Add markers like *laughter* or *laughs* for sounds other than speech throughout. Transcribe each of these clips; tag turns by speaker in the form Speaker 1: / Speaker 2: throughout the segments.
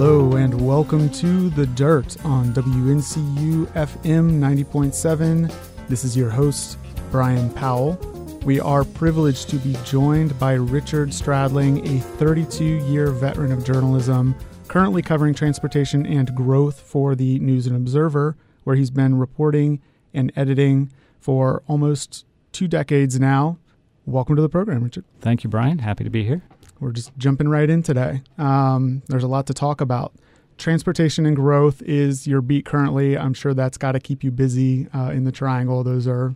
Speaker 1: Hello and welcome to The Dirt on WNCU FM 90.7. This is your host, Brian Powell. We are privileged to be joined by Richard Stradling, a 32 year veteran of journalism, currently covering transportation and growth for the News and Observer, where he's been reporting and editing for almost two decades now. Welcome to the program, Richard.
Speaker 2: Thank you, Brian. Happy to be here.
Speaker 1: We're just jumping right in today. Um, there's a lot to talk about. Transportation and growth is your beat currently. I'm sure that's got to keep you busy uh, in the triangle. Those are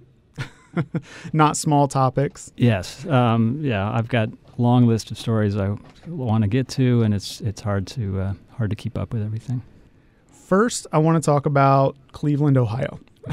Speaker 1: *laughs* not small topics.
Speaker 2: Yes. Um, yeah, I've got a long list of stories I want to get to, and it's it's hard to uh, hard to keep up with everything.
Speaker 1: First, I want to talk about Cleveland, Ohio. *laughs*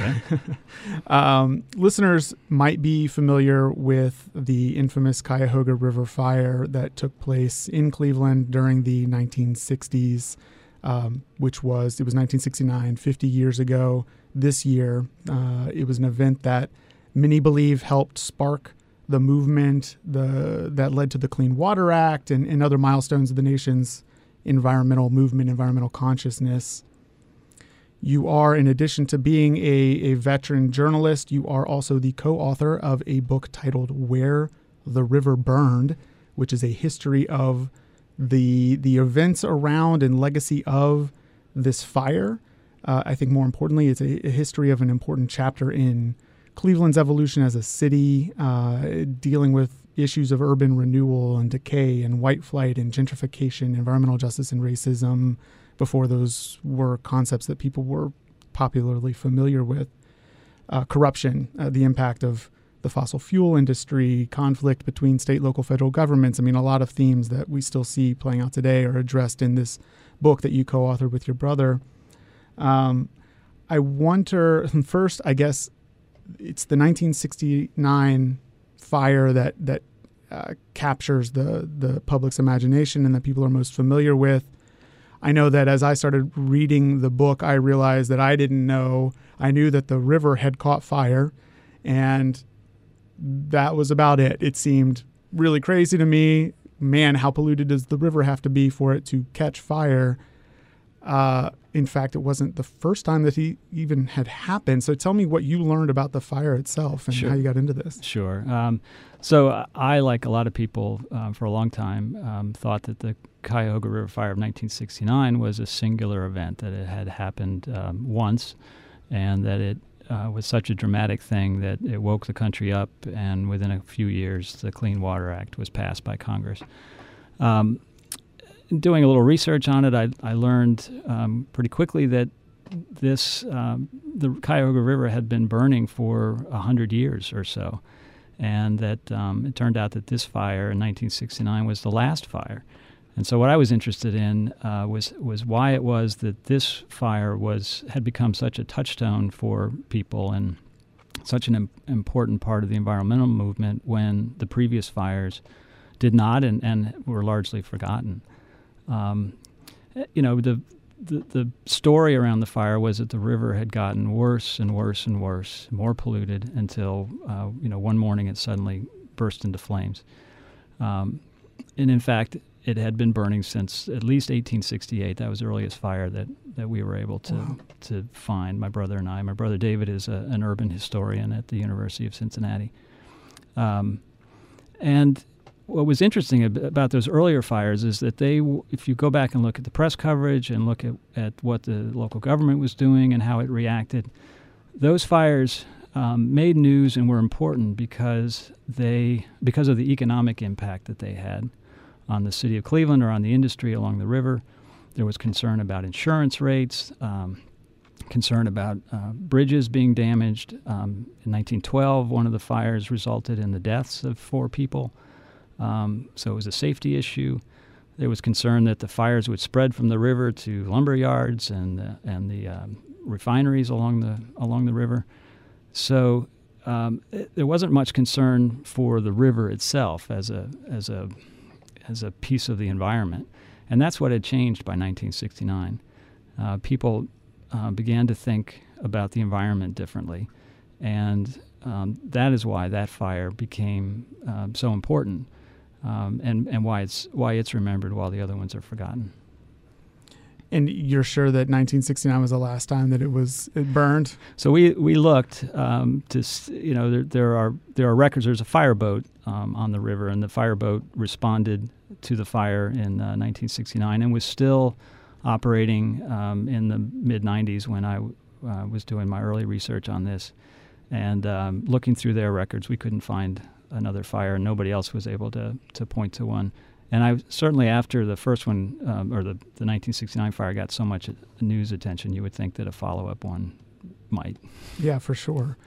Speaker 1: Um, listeners might be familiar with the infamous Cuyahoga River fire that took place in Cleveland during the 1960s, um, which was it was 1969, 50 years ago. This year, uh, it was an event that many believe helped spark the movement the that led to the Clean Water Act and, and other milestones of the nation's environmental movement, environmental consciousness. You are, in addition to being a, a veteran journalist, you are also the co author of a book titled Where the River Burned, which is a history of the, the events around and legacy of this fire. Uh, I think more importantly, it's a, a, history of an important chapter in Cleveland's evolution as a city, uh, dealing with issues of urban renewal and decay and white flight and gentrification, environmental justice and racism, before those were concepts that people were popularly familiar with. Uh, corruption, uh, the impact of the fossil fuel industry, conflict between state, local, federal governments. I mean, a lot of themes that we still see playing out today are addressed in this book that you co authored with your brother. Um, I wonder, *laughs* first, I guess it's the 1969 fire that, that uh, captures the, the public's imagination and that people are most familiar with. I know that as I started reading the book, I realized that I didn't know. I knew that the river had caught fire, and that was about it. It seemed really crazy to me. Man, how polluted does the river have to be for it to catch fire? Uh, in fact, it wasn't the first time that he even had happened. So tell me what you learned about the fire itself and
Speaker 2: sure.
Speaker 1: how you got into this.
Speaker 2: Sure. Um, so I, like a lot of people, um, for a long time, um, thought that the Cuyahoga River Fire of 1969 was a singular event, that it had happened um, once, and that it uh, was such a dramatic thing that it woke the country up, and within a few years, the Clean Water Act was passed by Congress. Um, doing a little research on it, I, I learned um, pretty quickly that this um, the Cuyahoga River had been burning for hundred years or so, and that um, it turned out that this fire in 1969 was the last fire. And so, what I was interested in uh, was was why it was that this fire was had become such a touchstone for people and such an Im- important part of the environmental movement when the previous fires did not and, and were largely forgotten. Um, you know, the, the, the story around the fire was that the river had gotten worse and worse and worse, more polluted until uh, you know one morning it suddenly burst into flames. Um, and in fact, it had been burning since at least 1868. That was the earliest fire that, that we were able to wow. to find. My brother and I. My brother David is a, an urban historian at the University of Cincinnati. Um, and what was interesting about those earlier fires is that they, if you go back and look at the press coverage and look at, at what the local government was doing and how it reacted, those fires um, made news and were important because they because of the economic impact that they had on the city of Cleveland or on the industry along the river. There was concern about insurance rates, um, concern about uh, bridges being damaged. Um, in 1912, one of the fires resulted in the deaths of four people. Um, so it was a safety issue. There was concern that the fires would spread from the river to lumber yards and the, and the um, refineries along the along the river. So um, it, there wasn't much concern for the river itself as a as a as a piece of the environment, and that's what had changed by 1969. Uh, people uh, began to think about the environment differently, and um, that is why that fire became um, so important um, and and why it's why it's remembered while the other ones are forgotten.
Speaker 1: And you're sure that 1969 was the last time that it was it burned?
Speaker 2: So we we looked um, to you know there, there are there are records. There's a fireboat um, on the river, and the fireboat responded to the fire in uh, 1969 and was still operating um, in the mid 90s when I uh, was doing my early research on this. And um, looking through their records, we couldn't find another fire. And nobody else was able to to point to one. And I certainly after the first one um, or the, the 1969 fire got so much news attention, you would think that a follow up one might.
Speaker 1: Yeah, for sure.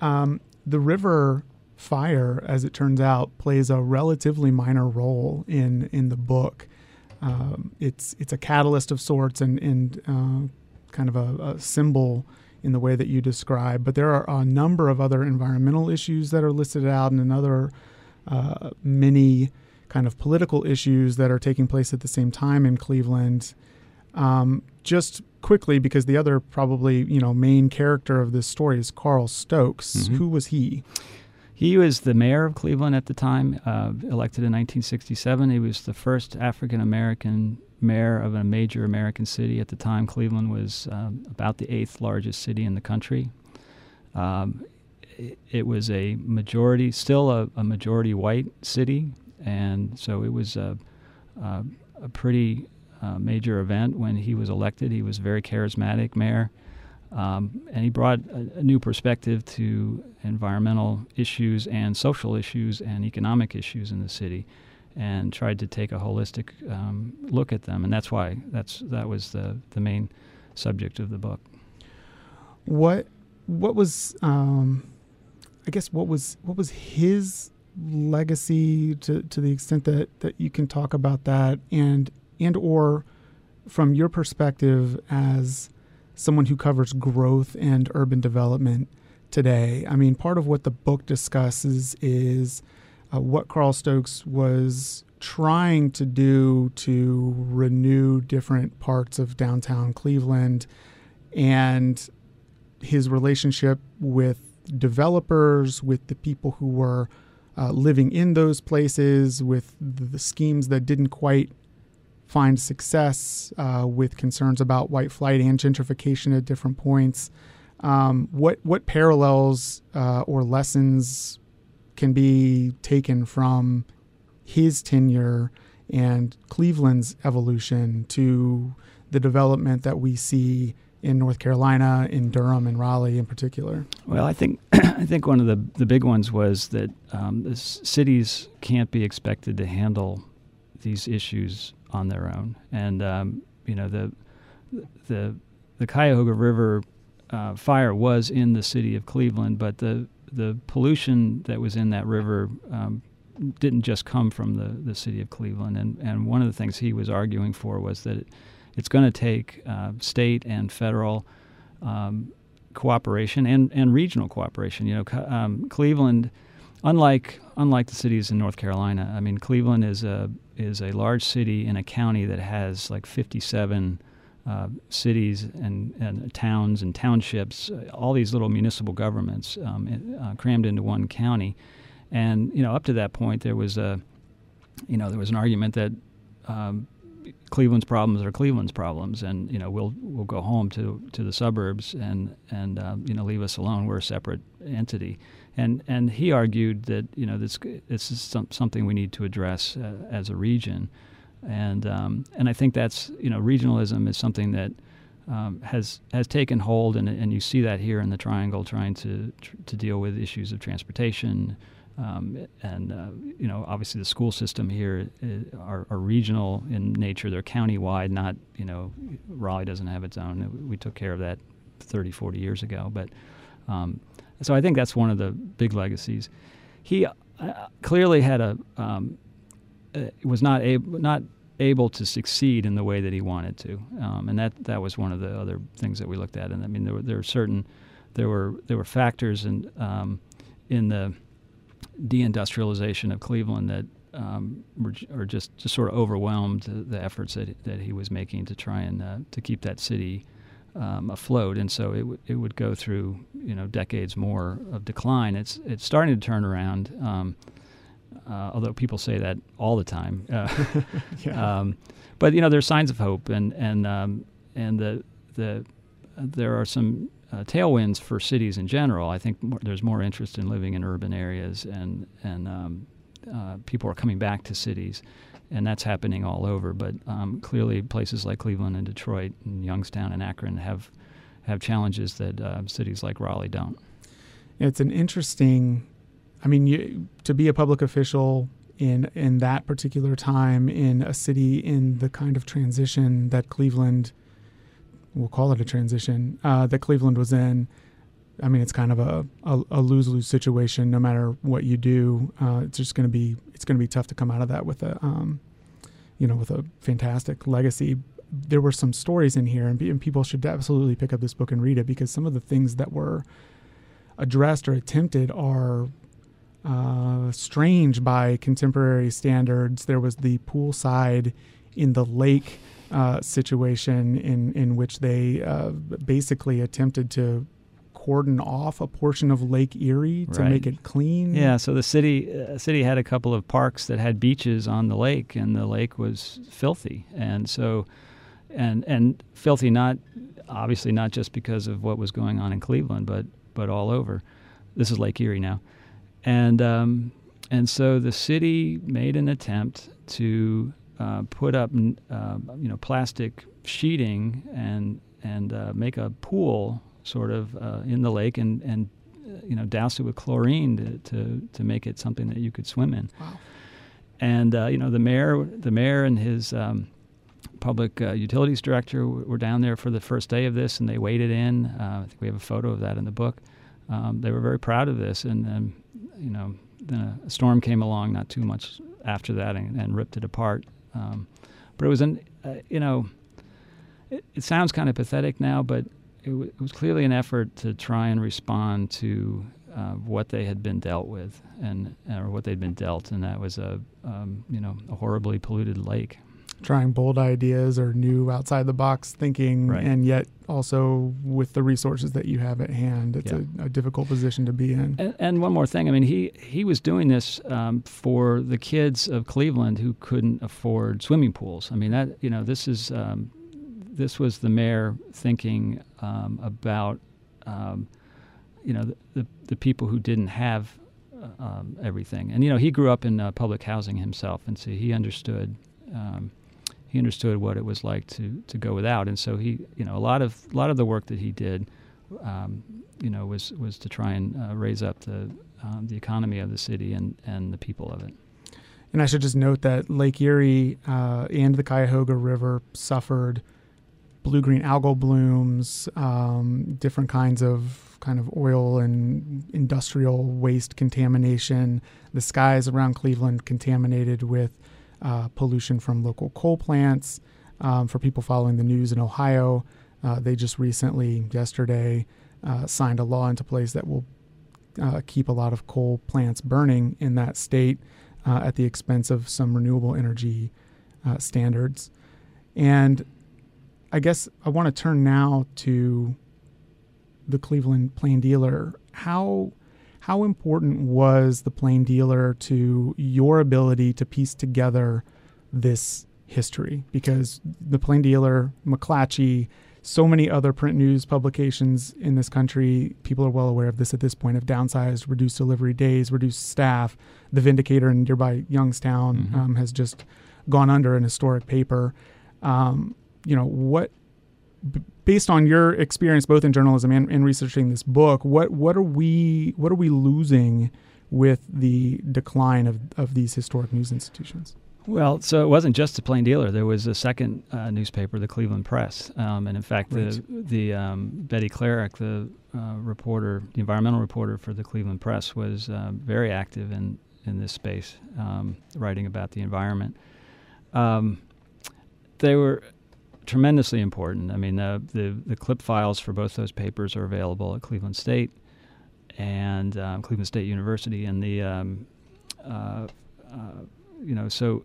Speaker 1: Um, the river fire, as it turns out, plays a relatively minor role in in the book. Um, it's it's a catalyst of sorts and and uh, kind of a, a symbol in the way that you describe. But there are a number of other environmental issues that are listed out, and another uh, many kind of political issues that are taking place at the same time in Cleveland. Um, just quickly, because the other probably you know main character of this story is Carl Stokes. Mm-hmm. Who was he?
Speaker 2: He was the mayor of Cleveland at the time, uh, elected in 1967. He was the first African American mayor of a major American city at the time. Cleveland was um, about the eighth largest city in the country. Um, it, it, was a majority, still a, a majority white city and so it was a, a, a pretty uh, major event when he was elected. He was a very charismatic mayor, um, and he brought a, a, new perspective to environmental issues and social issues and economic issues in the city, and tried to take a holistic um, look at them. And that's why that's that was the the main subject of the book.
Speaker 1: What what was um, I guess what was what was his legacy to, to the extent that, that you can talk about that and and or from your perspective as someone who covers growth and urban development today. I mean, part of what the book discusses is uh, what Carl Stokes was trying to do to renew different parts of downtown Cleveland and his relationship with developers, with the people who were uh, living in those places with the schemes that didn't quite find success, uh, with concerns about white flight and gentrification at different points. Um, what what parallels uh, or lessons can be taken from his tenure and Cleveland's evolution to the development that we see in North Carolina, in Durham, and Raleigh in particular?
Speaker 2: Well, I think *clears throat* I think one of the the big ones was that um, cities can't be expected to handle these issues on their own, and um, you know the the the Cuyahoga River uh, fire was in the city of Cleveland, but the the pollution that was in that river um, didn't just come from the, the city of Cleveland. And, and one of the things he was arguing for was that it, it's going to take uh, state and federal um, cooperation and, and regional cooperation. You know, um, Cleveland, unlike unlike the cities in North Carolina, I mean, Cleveland is a is a large city in a county that has like 57 uh, cities and, and towns and townships, all these little municipal governments um, uh, crammed into one county. And you know, up to that point, there was a, you know, there was an argument that um, Cleveland's problems are Cleveland's problems, and you know we'll we'll go home to, to the suburbs and and uh, you know leave us alone. We're a separate entity, and and he argued that you know this this is some, something we need to address uh, as a region, and um, and I think that's you know regionalism is something that um, has has taken hold, and and you see that here in the Triangle, trying to to deal with issues of transportation, um, and uh, you know, obviously, the school system here uh, are, are, regional in nature. They're county-wide, not you know, Raleigh doesn't have its own. We took care of that 30, 40 years ago. But um, so I think that's one of the big legacies. He uh, clearly had a um, uh, was not able not able to succeed in the way that he wanted to, um, and that that was one of the other things that we looked at. And I mean, there were there were certain there were there were factors in um, in the deindustrialization of Cleveland that um, were, or just, just sort of overwhelmed the efforts that, that he was making to try and uh, to keep that city um, afloat, and so it, w- it would go through you know decades more of decline. It's it's starting to turn around. Um, uh, although people say that all the time. Uh, *laughs* yeah. *laughs* um, but you know, there's signs of hope, and and um, and the the there are some uh, tailwinds for cities in general. I think more, there's more interest in living in urban areas, and and um, uh, people are coming back to cities, and that's happening all over. But um, clearly, places like Cleveland and Detroit and Youngstown and Akron have have challenges that uh, cities like Raleigh don't.
Speaker 1: It's an interesting. I mean, you, to be a public official in in that particular time in a city in the kind of transition that Cleveland, we'll call it a transition uh, that Cleveland was in. I mean, it's kind of a, a, a lose lose situation. No matter what you do, uh, it's just going to be it's going to be tough to come out of that with a um, you know with a fantastic legacy. There were some stories in here, and, and people should absolutely pick up this book and read it because some of the things that were addressed or attempted are uh, strange by contemporary standards. There was the poolside in the lake uh, situation in in which they uh, basically attempted to cordon off a portion of Lake Erie to
Speaker 2: right.
Speaker 1: make it clean.
Speaker 2: Yeah, so the city uh, city had a couple of parks that had beaches on the lake, and the lake was filthy, and so and and filthy not obviously not just because of what was going on in Cleveland, but but all over. This is Lake Erie now, and um, and so the city made an attempt to uh, put up uh, you know plastic sheeting and and uh, make a pool sort of uh, in the lake and and uh, you know douse it with chlorine to, to to make it something that you could swim in.
Speaker 1: Wow.
Speaker 2: And uh, you know the mayor the mayor and his um, public uh, utilities director were down there for the first day of this, and they waded in. Uh, I think we have a photo of that in the book. Um, they were very proud of this, and, and you know, then a storm came along not too much after that and, and ripped it apart. Um, but it was an, uh, you know, it, it, sounds kind of pathetic now, but it, w- it, was clearly an effort to try and respond to uh, what they had been dealt with, and or what they'd been dealt, and that was a, um, you know, a horribly polluted lake
Speaker 1: trying bold ideas or new outside the box thinking
Speaker 2: right.
Speaker 1: and yet also with the resources that you have at hand it's yeah. a, a, difficult position to be in
Speaker 2: and, and, one more thing i mean he he was doing this um, for the kids of cleveland who couldn't afford swimming pools i mean that you know this is um, this was the mayor thinking um, about um, you know the, the, the people who didn't have uh, um, everything and you know he grew up in uh, public housing himself and so he understood um, he understood what it was like to to go without, and so he, you know, a lot of a lot of the work that he did, um, you know, was was to try and uh, raise up the the economy of the city and and the people of it.
Speaker 1: And I should just note that Lake Erie uh, and the Cuyahoga River suffered blue green algal blooms, um, different kinds of kind of oil and industrial waste contamination. The skies around Cleveland contaminated with uh, pollution from local coal plants. Um, for people following the news in Ohio, uh, they just recently, yesterday, uh, signed a law into place that will uh, keep a lot of coal plants burning in that state uh, at the expense of some renewable energy uh, standards. And I guess I want to turn now to the Cleveland Plain Dealer. How how important was the plain dealer to your ability to piece together this history? Because the plain dealer, McClatchy, so many other print news publications in this country, people are well aware of this at this point, have downsized, reduced delivery days, reduced staff. The Vindicator in nearby Youngstown mm-hmm. um, has just gone under an historic paper. Um, you know, what based on your experience both in journalism and, and researching this book, what what are we what are we losing with the decline of, of these historic news institutions?
Speaker 2: Well, so it wasn't just the Plain Dealer. There was a second uh, newspaper, the Cleveland Press, um, and in fact, right. the the um, Betty Klaric, the uh, reporter, the environmental reporter for the Cleveland Press, was uh, very active in in this space, um, writing about the environment. Um, they were tremendously important. I mean, the, the, the clip files for both those papers are available at Cleveland State and um, Cleveland State University, and the um, uh, uh, you know so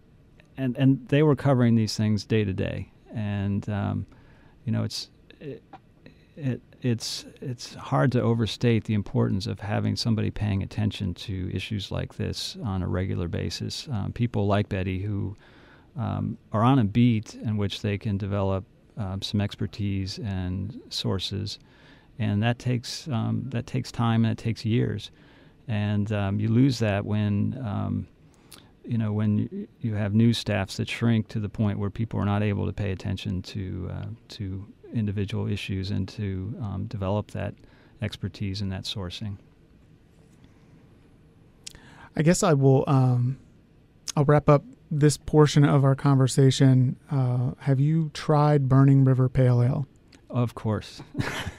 Speaker 2: and and they were covering these things day to day, and um, you know it's it, it, it's it's hard to overstate the importance of having somebody paying attention to issues like this on a regular basis. Um, people like Betty who um, are on a beat in which they can develop um, some expertise and sources, and that takes um, that takes time and it takes years, and um, you lose that when um, you know when you have news staffs that shrink to the point where people are not able to pay attention to uh, to individual issues and to um, develop that expertise and that sourcing.
Speaker 1: I guess I will. I'll wrap up this portion of our conversation. Uh, have you tried Burning River Pale Ale?
Speaker 2: Of course.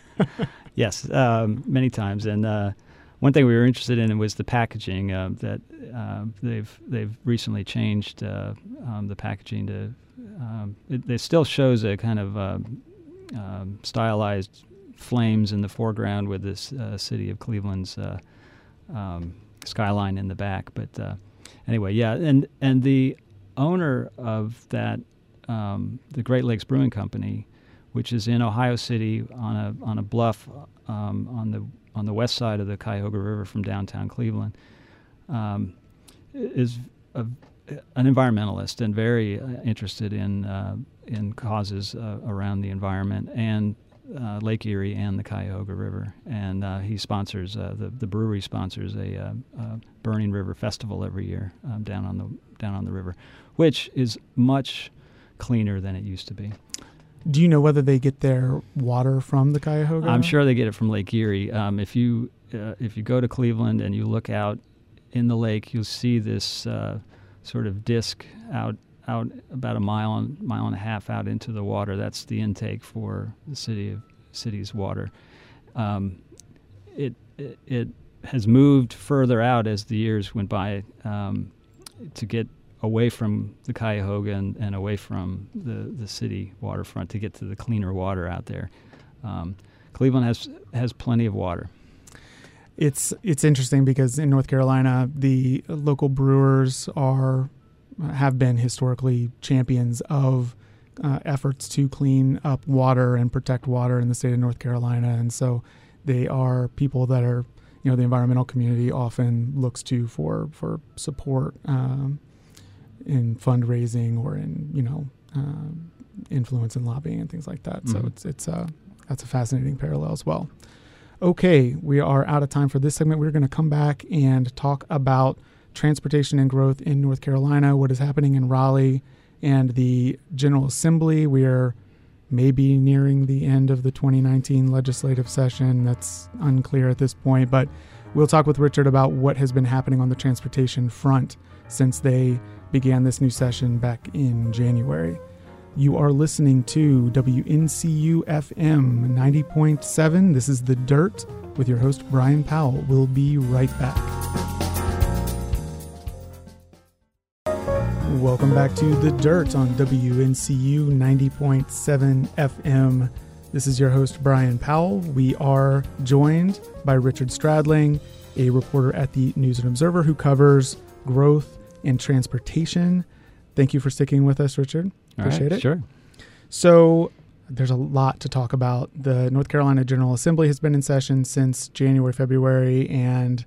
Speaker 2: *laughs* yes, um, many times. And uh, one thing we were interested in was the packaging. Uh, that uh, they've they've recently changed uh, um, the packaging to. Um, it, it, still shows a kind of uh, um, stylized flames in the foreground with this uh, city of Cleveland's um, skyline in the back. But anyway, yeah, and and the owner of that, um, the Great Lakes Brewing Company, which is in Ohio City on a on a bluff um, on the on the west side of the Cuyahoga River from downtown Cleveland, um, is a, an environmentalist and very uh, interested in uh, in causes uh, around the environment. And uh, Lake Erie and the Cuyahoga River. And uh, he sponsors uh, the the brewery sponsors a, uh, a Burning River Festival every year um, down on the down on the river, which is much cleaner than it used to be.
Speaker 1: Do you know whether they get their water from the Cuyahoga?
Speaker 2: I'm sure they get it from Lake Erie. Um, if you uh, if you go to Cleveland and you look out in the lake, you'll see this sort of disc out out about a mile and mile and a half out into the water. That's the intake for the city of city's water. Um, it, it, it has moved further out as the years went by um, to get away from the Cuyahoga and, and, away from the, the city waterfront to get to the cleaner water out there. Um, Cleveland has has plenty of water.
Speaker 1: It's it's interesting because in North Carolina, the local brewers are have been historically champions of uh, efforts to clean up water and protect water in the state of North Carolina. And so they are people that are, you know, the environmental community often looks to for, for support um, in fundraising or in, you know, uh, influence and lobbying and things like that. Mm-hmm. So it's, it's, uh, that's a fascinating parallel as well. Okay, we are out of time for this segment. We're going to come back and talk about transportation and growth in North Carolina, what is happening in Raleigh, and the General Assembly. We are maybe nearing the end of the 2019 legislative session. That's unclear at this point, but we'll talk with Richard about what has been happening on the transportation front since they began this new session back in January. You are listening to WNCU FM 90.7. This is The Dirt with your host, Brian Powell. We'll be right back. Welcome back to The Dirt on WNCU 90.7 FM. This is your host, Brian Powell. We are joined by Richard Stradling, a reporter at the News and Observer who covers growth and transportation. Thank you for sticking with us, Richard. Appreciate
Speaker 2: it. Sure.
Speaker 1: So, there's a lot to talk about. The North Carolina General Assembly has been in session since January, February, and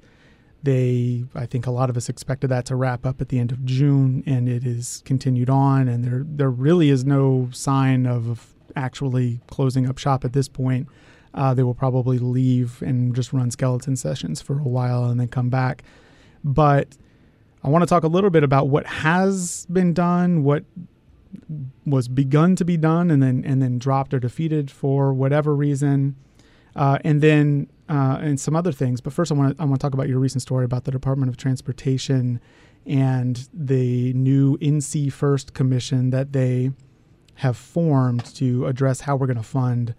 Speaker 1: they, I think, a lot of us expected that to wrap up at the end of June, and it is continued on. And there, there really is no sign of actually closing up shop at this point. Uh, they will probably leave and just run skeleton sessions for a while and then come back. But I want to talk a little bit about what has been done, what was begun to be done, and then and then dropped or defeated for whatever reason, uh, and then uh, and some other things. But first, I want to I want to talk about your recent story about the Department of Transportation and the new NC First Commission that they have formed to address how we're going to fund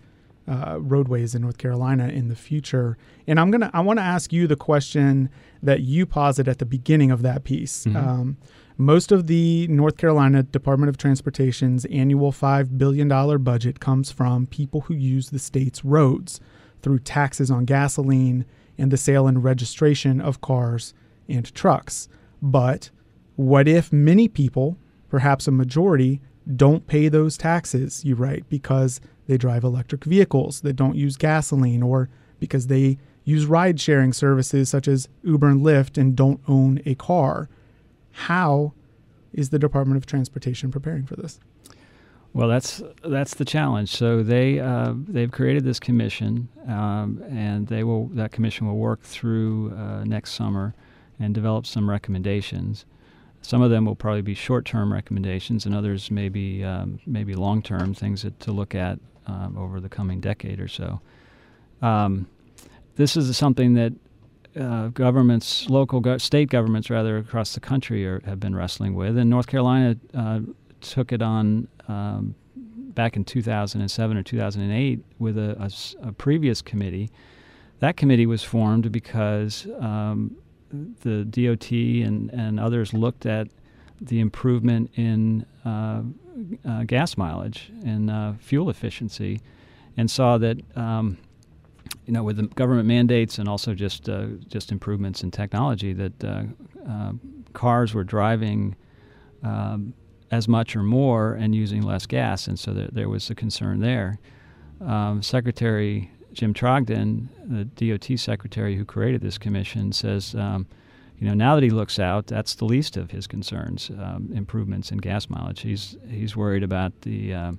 Speaker 1: uh, roadways in North Carolina in the future. And I'm gonna I want to ask you the question that you posit at the beginning of that piece. Mm-hmm. Um, most of the North Carolina Department of Transportation's annual $5 billion budget comes from people who use the state's roads through taxes on gasoline and the sale and registration of cars and trucks. But what if many people, perhaps a majority, don't pay those taxes, you write, because they drive electric vehicles that don't use gasoline or because they use ride sharing services such as Uber and Lyft and don't own a car. How is the Department of Transportation preparing for this?
Speaker 2: Well, that's that's the challenge. So they uh, they've created this commission, um, and they will that commission will work through uh, next summer and develop some recommendations. Some of them will probably be short-term recommendations, and others may be um, maybe long-term things that, to look at um, over the coming decade or so. Um, this is something that uh, governments, local, go- state governments rather, across the country are, have been wrestling with, and North Carolina uh, took it on um, back in 2007 or 2008 with a, a, a, previous committee. That committee was formed because um, the DOT and, and others looked at the improvement in uh, uh, gas mileage and uh, fuel efficiency and saw that. Um, you know, with the government mandates and also just uh, just improvements in technology, that uh, uh, cars were driving um, as much or more and using less gas, and so there, there was a concern there. Um, secretary Jim Trogdon, the DOT secretary who created this commission, says, um, you know, now that he looks out, that's the least of his concerns. Um, improvements in gas mileage. He's he's worried about the uh,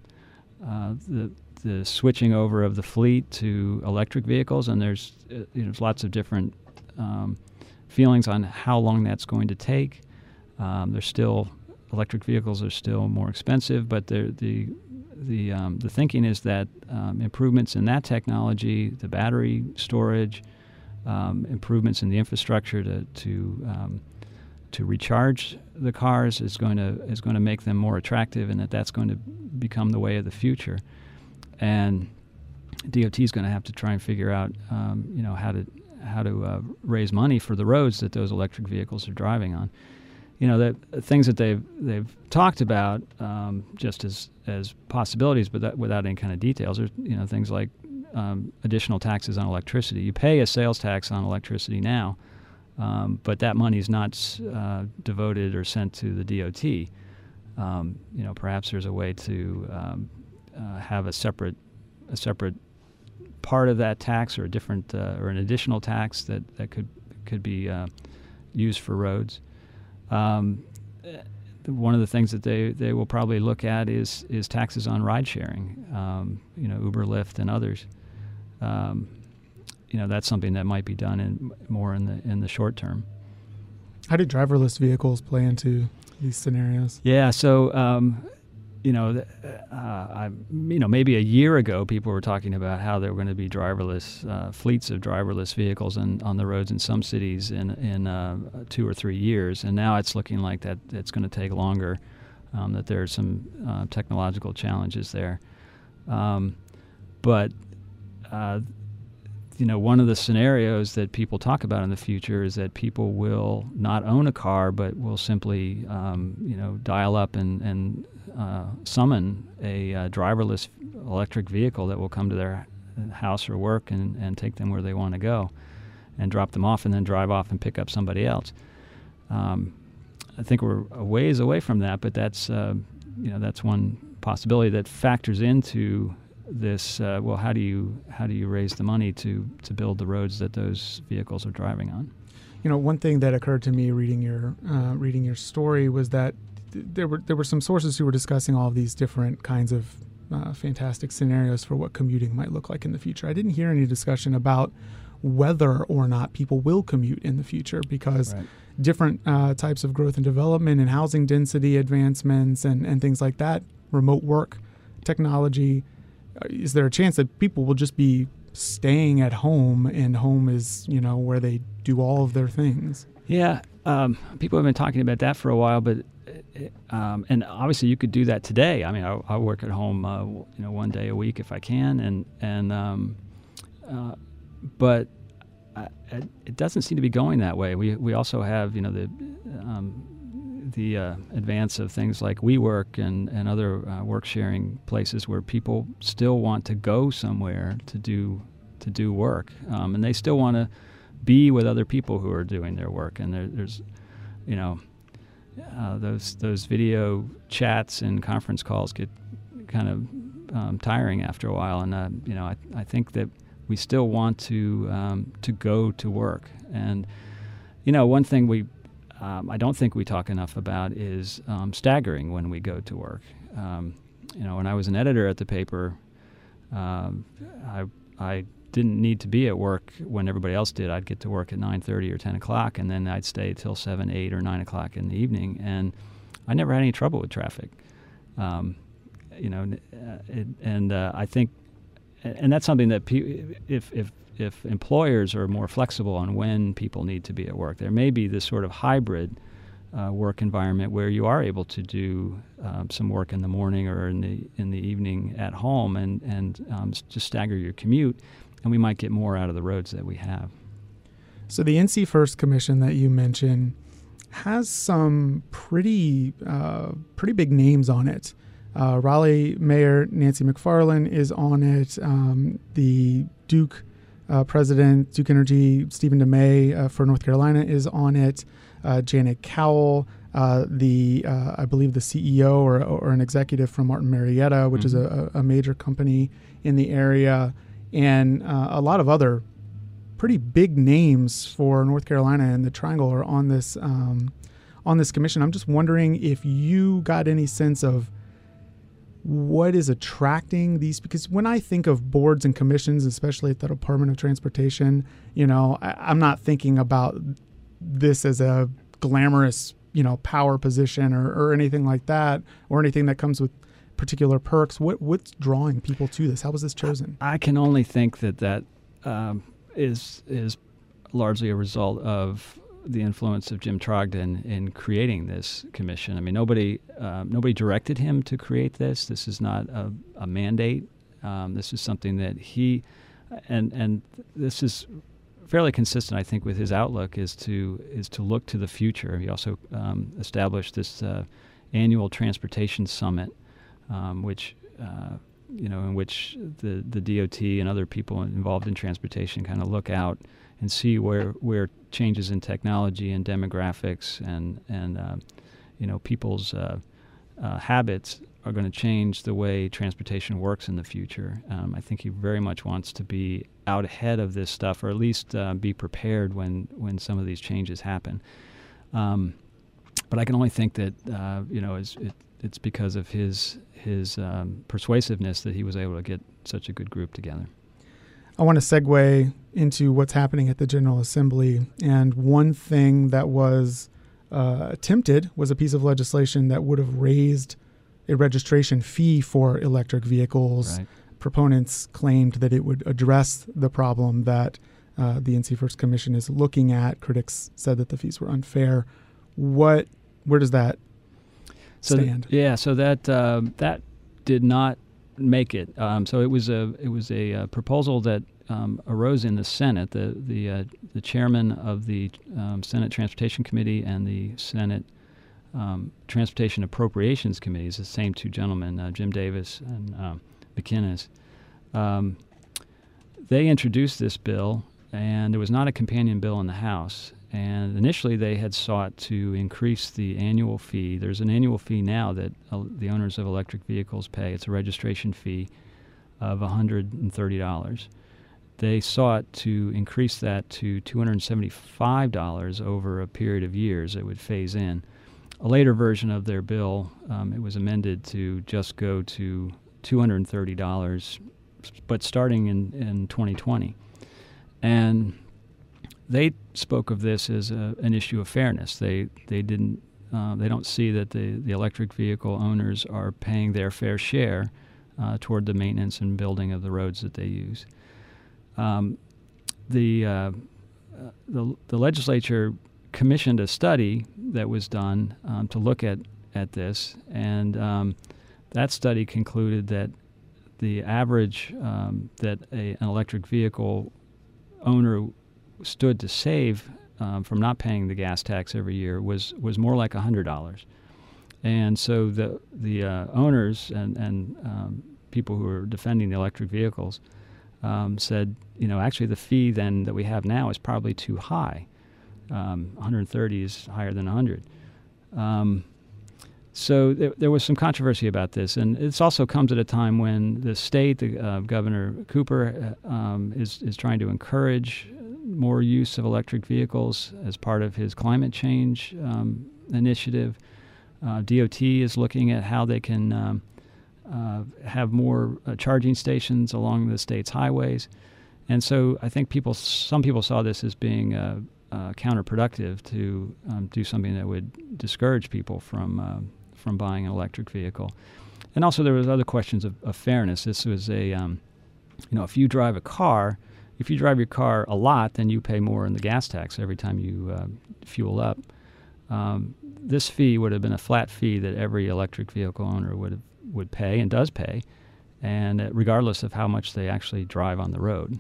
Speaker 2: uh, the the switching over of the fleet to electric vehicles, and there's uh, you know, there's lots of different um, feelings on how long that's going to take. Um, there's still electric vehicles are still more expensive, but the the um, the thinking is that um, improvements in that technology, the battery storage, um, improvements in the infrastructure to to um, to recharge the cars is going to is going to make them more attractive, and that that's going to become the way of the future. And DOT is going to have to try and figure out, um, you know, how to how to uh, raise money for the roads that those electric vehicles are driving on you know, the things that they've they've talked about um, just as as possibilities, but that, without any kind of details. Are you know things like um, additional taxes on electricity. You pay a sales tax on electricity now, um, but that money is not uh, devoted or sent to the DOT. Um, you know, perhaps there's a way to um, uh, have a separate a separate part of that tax or a different uh, or an additional tax that that could could be uh, used for roads. Um, one of the things that they, they will probably look at is is taxes on ride sharing, um, you know, Uber, Lyft, and others. Um, you know, that's something that might be done in more in the in the short term.
Speaker 1: How do driverless vehicles play into these scenarios?
Speaker 2: Yeah, so um, you know, uh, I, you know, maybe a year ago, people were talking about how there were going to be driverless uh, fleets of driverless vehicles in, on the roads in some cities in in uh, two or three years, and now it's looking like that it's going to take longer. Um, that there are some uh, technological challenges there, um, but uh, you know, one of the scenarios that people talk about in the future is that people will not own a car, but will simply, um, you know, dial up and, and uh, summon a uh, driverless electric vehicle that will come to their house or work and, and take them where they want to go and drop them off and then drive off and pick up somebody else. Um, I think we're a ways away from that, but that's, uh, you know, that's one possibility that factors into this uh, well how do you how do you raise the money to to build the roads that those vehicles are driving on
Speaker 1: you know one thing that occurred to me reading your uh, reading your story was that there were there were some sources who were discussing all of these different kinds of uh, fantastic scenarios for what commuting might look like in the future. I didn't hear any discussion about whether or not people will commute in the future because right. different uh, types of growth and development and housing density advancements and, and things like that, remote work, technology. Uh, is there a chance that people will just be staying at home and home is, you know, where they do all of their things?
Speaker 2: Yeah, um, people have been talking about that for a while, but um, and obviously you could do that today. I mean, I, I work at home, uh, you know, one day a week if I can, and and um, uh, but I, it doesn't seem to be going that way. We we also have you know the um, the uh, advance of things like WeWork and and other uh, work sharing places where people still want to go somewhere to do to do work, um, and they still want to be with other people who are doing their work. And there, there's you know uh, those those video chats and conference calls get kind of um, tiring after a while. And uh, you know, I, I think that we still want to um, to go to work. And you know, one thing we um, I don't think we talk enough about is um, staggering when we go to work. Um, you know, when I was an editor at the paper, um, I I didn't need to be at work when everybody else did. I'd get to work at 9:30 or 10 o'clock, and then I'd stay till 7, 8, or 9 o'clock in the evening, and I never had any trouble with traffic. Um, you know, uh, it, and uh, I think, and that's something that pe- if if if employers are more flexible on when people need to be at work, there may be this sort of hybrid uh, work environment where you are able to do um, some work in the morning or in the in the evening at home and and um, just stagger your commute, and we might get more out of the roads that we have.
Speaker 1: So the NC First Commission that you mentioned has some pretty uh, pretty big names on it. Uh, Raleigh Mayor Nancy McFarlane is on it. Um, the Duke uh, President, Duke Energy Stephen DeMay uh, for North Carolina is on it. Uh, Janet Cowell, uh, the I believe the CEO or, or, an executive from Martin Marietta, which mm-hmm. is a, a, major company in the area, and a lot of other pretty big names for North Carolina and the Triangle are on this um, on this commission. I'm just wondering if you got any sense of what is attracting these because when I think of boards and commissions, especially at the Department of Transportation, you know, I, am not thinking about this as a glamorous, you know, power position or, or anything like that, or anything that comes with particular perks. What what's drawing people to this? How was this chosen?
Speaker 2: I can only think that that um, is is largely a result of the influence of Jim Trogdon in creating this commission. I mean, nobody um, nobody directed him to create this. This is not a, a mandate. Um, this is something that he and and this is fairly consistent, I think, with his outlook is to is to look to the future. He also um, established this uh, annual transportation summit, um, which uh, you know, in which the, the DOT and other people involved in transportation kind of look out and see where, where changes in technology and demographics and, and uh, you know, people's uh, uh, habits are going to change the way transportation works in the future. Um, I think he very much wants to be out ahead of this stuff, or at least uh, be prepared when, when some of these changes happen. Um, but I can only think that uh, you know it, it's because of his his um, persuasiveness that he was able to get such a good group together.
Speaker 1: I want to segue into what's happening at the General Assembly, and one thing that was uh, attempted was a piece of legislation that would have raised a registration fee for electric vehicles. Right. Proponents claimed that it would address the problem that uh, the NC First Commission is looking at. Critics said that the fees were unfair. What, where does that
Speaker 2: so
Speaker 1: stand.
Speaker 2: Th- yeah, so that uh, that did not make it. Um, so it was a it was a, uh, proposal that um, arose in the Senate. The the uh, the chairman of the um, Senate Transportation Committee and the Senate um, Transportation Appropriations Committee is the same two gentlemen, uh, Jim Davis and um, McInnis. Um, they introduced this bill, and there was not a companion bill in the House. And initially, they had sought to increase the annual fee. There's an annual fee now that uh, the owners of electric vehicles pay. It's a registration fee of $130. They sought to increase that to $275 over a period of years. It would phase in. A later version of their bill, um, it was amended to just go to $230, but starting in, in 2020. And they spoke of this as a, an issue of fairness. They they didn't uh, they don't see that the, the electric vehicle owners are paying their fair share uh, toward the maintenance and building of the roads that they use. Um, the, uh, the the legislature commissioned a study that was done um, to look at at this, and um, that study concluded that the average um, that a, an electric vehicle owner stood to save um, from not paying the gas tax every year was was more like hundred dollars, and so the the uh, owners and and um, people who are defending the electric vehicles um, said, you know, actually the fee then that we have now is probably too high. 130 um, is higher than 100. Um, so there, there, was some controversy about this, and this also comes at a time when the state, the, uh, Governor Cooper, uh, um, is is trying to encourage more use of electric vehicles as part of his climate change um, initiative. Uh, DOT is looking at how they can um, uh, have more uh, charging stations along the state's highways, and so I think people, some people saw this as being uh, uh, counterproductive to um, do something that would discourage people from uh, from buying an electric vehicle. And also, there was other questions of, of fairness. This was a, um, you know, if you drive a car, if you drive your car a lot, then you pay more in the gas tax every time you fuel up. Um, this fee would have been a flat fee that every electric vehicle owner would would pay and does pay, and uh, regardless of how much they actually drive on the road.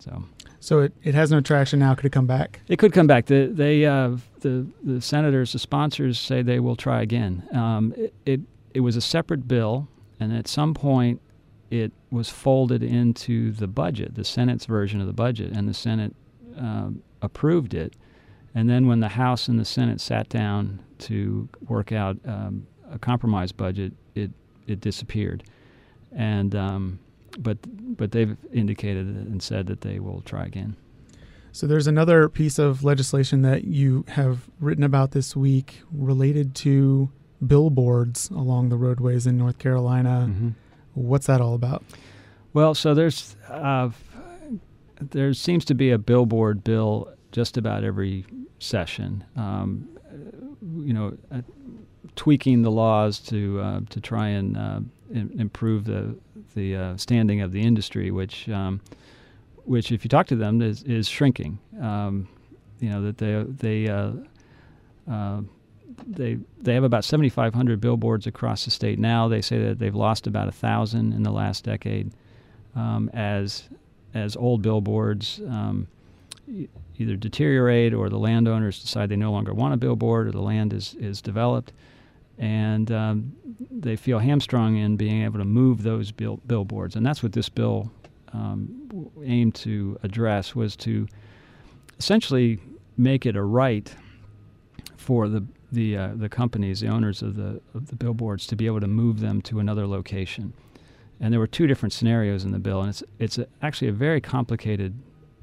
Speaker 2: So,
Speaker 1: so it, it has no traction now. Could it come back?
Speaker 2: It could come back. The they uh, the the senators, the sponsors say they will try again. Um, it, it it was a separate bill, and at some point it was folded into the budget, the Senate's version of the budget, and the Senate um, approved it. And then when the House and the Senate sat down to work out um, a compromise budget, it it disappeared. And um, but but they've indicated and said that they will try again.
Speaker 1: So there's another piece of legislation that you have written about this week related to billboards along the roadways in North Carolina. Mm-hmm. What's that all about?
Speaker 2: Well, so there's uh, there seems to be a billboard bill just about every session. Um, you know, uh, tweaking the laws to uh, to try and uh, in, improve the the uh, standing of the industry, which um, which if you talk to them is, is shrinking. Um, you know that they they uh, they they have about 7,500 billboards across the state now. They say that they've lost about a thousand in the last decade um, as as old billboards um, either deteriorate or the landowners decide they no longer want a billboard or the land is, is developed. And um, they feel hamstrung in being able to move those bill- billboards. And that's what this bill um, aimed to address was to essentially make it a right for the the uh, the companies, the owners of the of the billboards, to be able to move them to another location. And there were two different scenarios in the bill, and it's it's a, actually a very complicated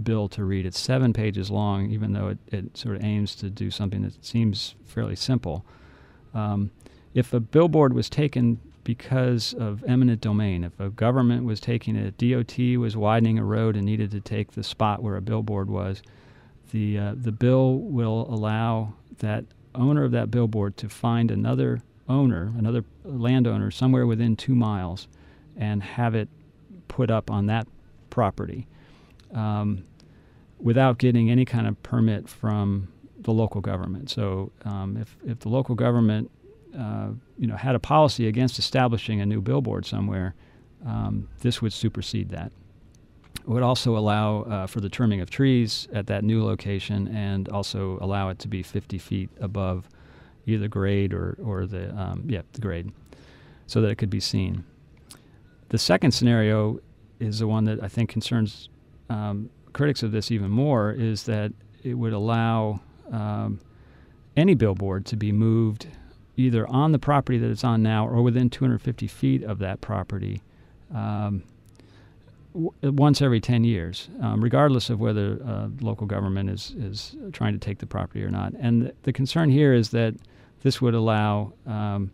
Speaker 2: bill to read. It's seven pages long, even though it, it sort of aims to do something that seems fairly simple. Um, if a billboard was taken because of eminent domain, if a government was taking it, DOT was widening a road and needed to take the spot where a billboard was, the uh, the bill will allow that owner of that billboard to find another owner, another landowner somewhere within two miles, and have it put up on that property. Um, without getting any kind of permit from the local government. So um, if, if the local government uh, you know had a policy against establishing a new billboard somewhere, um, this would supersede that. It would also allow uh, for the trimming of trees at that new location and also allow it to be 50 feet above either grade or, or the um, yeah the grade so that it could be seen. The second scenario is the one that I think concerns um, critics of this even more is that it would allow um, any billboard to be moved either on the property that it's on now or within 250 feet of that property um, w- once every 10 years, um, regardless of whether uh, local government is, is trying to take the property or not. And th- the concern here is that this would allow um,